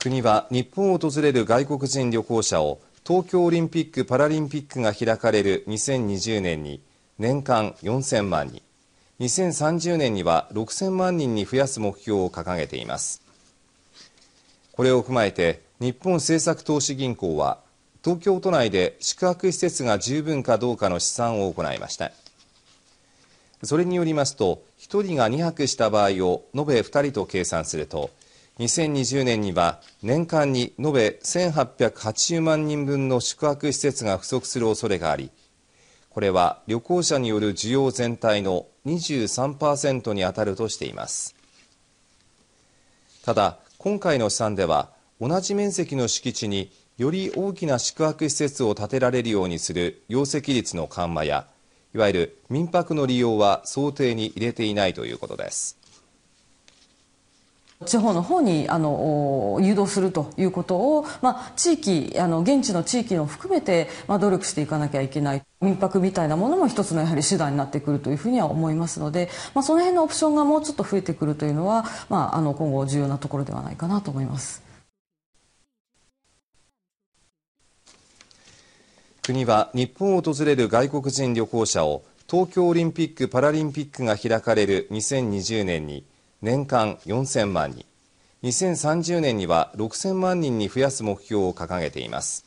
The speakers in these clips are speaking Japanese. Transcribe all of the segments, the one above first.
国は日本を訪れる外国人旅行者を東京オリンピック・パラリンピックが開かれる2020年に年間4000万人。2030年には6000万人に増やす目標を掲げています。これを踏まえて日本政策投資銀行は東京都内で宿泊施設が十分かどうかの試算を行いました。それによりますと1人が2泊した場合を延べ2人と計算すると2020年には年間に延べ1880万人分の宿泊施設が不足する恐れがありこれは旅行者による需要全体の23%に当たるとしています。ただ今回の試算では同じ面積の敷地により大きな宿泊施設を建てられるようにする容積率の緩和やいわゆる民泊の利用は想定に入れていないということです。地方の方にあの誘導するということを、まあ、地域あの現地の地域を含めて、まあ、努力していかなきゃいけない民泊みたいなものも一つのやはり手段になってくるというふうには思いますので、まあ、その辺のオプションがもうちょっと増えてくるというのは、まあ、あの今後重要なところではないかなと思います。国は日本を訪れる外国人旅行者を東京オリンピック・パラリンピックが開かれる2020年に年間4000万人。2030年には6000万人に増やす目標を掲げています。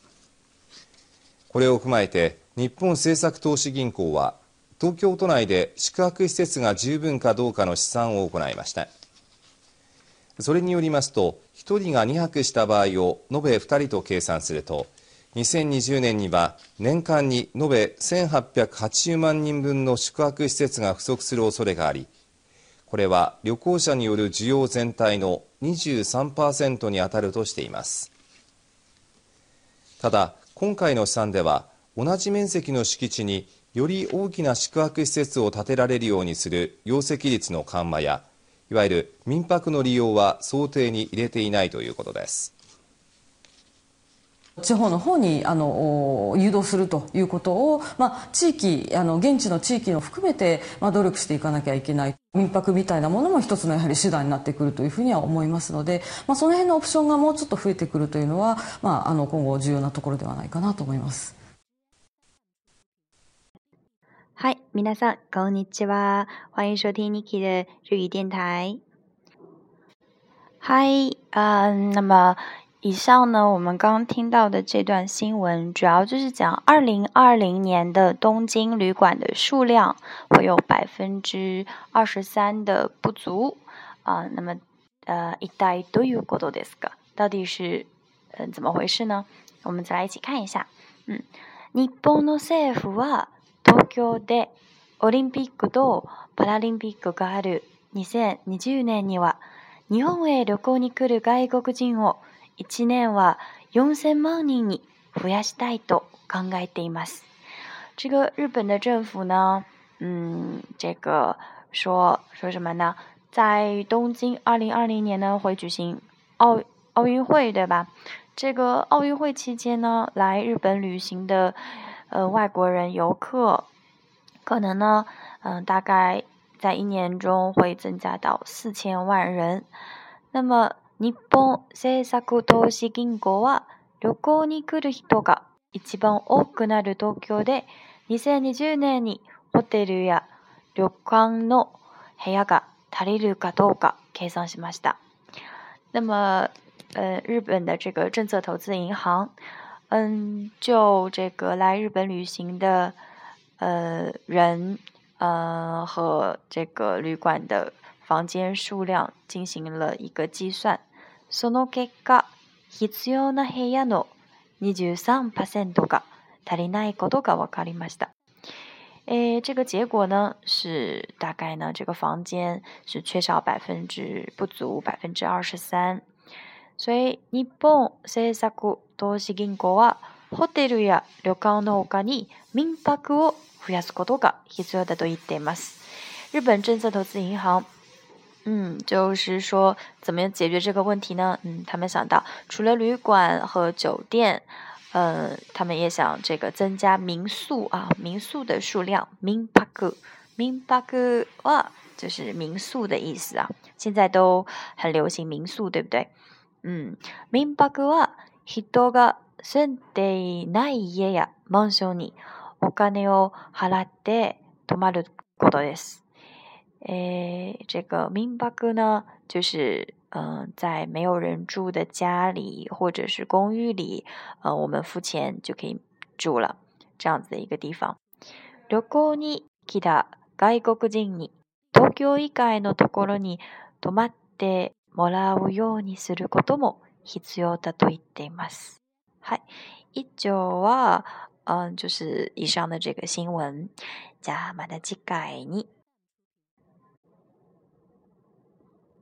これを踏まえて日本政策投資銀行は東京都内で宿泊施設が十分かどうかの試算を行いました。それによりますと1人が2泊した場合を延べ2人と計算すると2020年には年間に延べ1880万人分の宿泊施設が不足する恐れがありこれは旅行者による需要全体の23%に当たるとしています。ただ今回の試算では同じ面積の敷地により大きな宿泊施設を建てられるようにする容積率の緩和やいわゆる民泊の利用は想定に入れていないということです。地方の方にあの誘導するということを、まあ、地域あの現地の地域を含めて、まあ、努力していかなきゃいけない民泊みたいなものも一つのやはり手段になってくるというふうには思いますので、まあ、その辺のオプションがもうちょっと増えてくるというのは、まあ、あの今後重要なところではないかなと思います。はい、皆さんこんにちは，欢迎收听 Niki 的日语电台。嗨，啊，那么。以上呢，我们刚刚听到的这段新闻，主要就是讲二零二零年的东京旅馆的数量会有百分之二十三的不足啊。那么，呃，一代都有过多的斯个，到底是嗯怎么回事呢？我们再来一起看一下。嗯，日本の政府は東京でオリンピックとパラリンピックがある2020年には日本へ旅行に来る外国人を 1年は4000万人に増やしたいと考えています。这个日本的政府呢，嗯，这个说说什么呢？在东京二零二零年呢会举行奥奥运会，对吧？这个奥运会期间呢，来日本旅行的呃外国人游客，可能呢，嗯，大概在一年中会增加到四千万人。那么 日本政策投資銀行は旅行に来る人が一番多くなる東京で2020年にホテルや旅館の部屋が足りるかどうか計算しました。那么，呃，日本的这个政策投资银行，嗯，就这个来日本旅行的呃人，呃和这个旅馆的房间数量进行了一个计算。その結果、必要な部屋の23%が足りないことが分かりました。诶，这个結果呢是大概呢，这个房間是缺少百分之不足百分之二十三。所以日本政策投資銀行はホテルや旅館の他に民泊を増やすことが必要だと言っています。日本政策投資銀行嗯，就是说，怎么解决这个问题呢？嗯，他们想到除了旅馆和酒店，呃，他们也想这个增加民宿啊，民宿的数量。民泊，民泊哇，就是民宿的意思啊。现在都很流行民宿，对不对？ うん。民泊は人が住んでいない家やマンションにお金を払って泊まることです。 诶，这个民泊呢，就是嗯、呃，在没有人住的家里或者是公寓里，呃，我们付钱就可以住了，这样子的一个地方。旅行に来た外国人に東京以外のところに泊まってもらうようにすることも必要だと言っています。はい。以上は、嗯，就是以上的这个新闻。じゃあまた次回に。